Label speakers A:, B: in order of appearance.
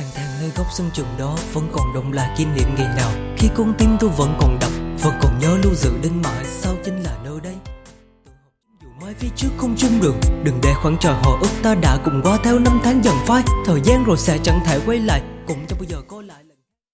A: lang thang nơi góc sân trường đó vẫn còn động lại kỷ niệm ngày nào. Khi con tim tôi vẫn còn đập, vẫn còn nhớ lưu giữ đến mãi. Sao chính là nơi đây? Dù mai phía trước không chung đường, đừng để khoảng trời hồi ức ta đã cùng qua theo năm tháng dần phai. Thời gian rồi sẽ chẳng thể quay lại, cũng chẳng bao giờ có lại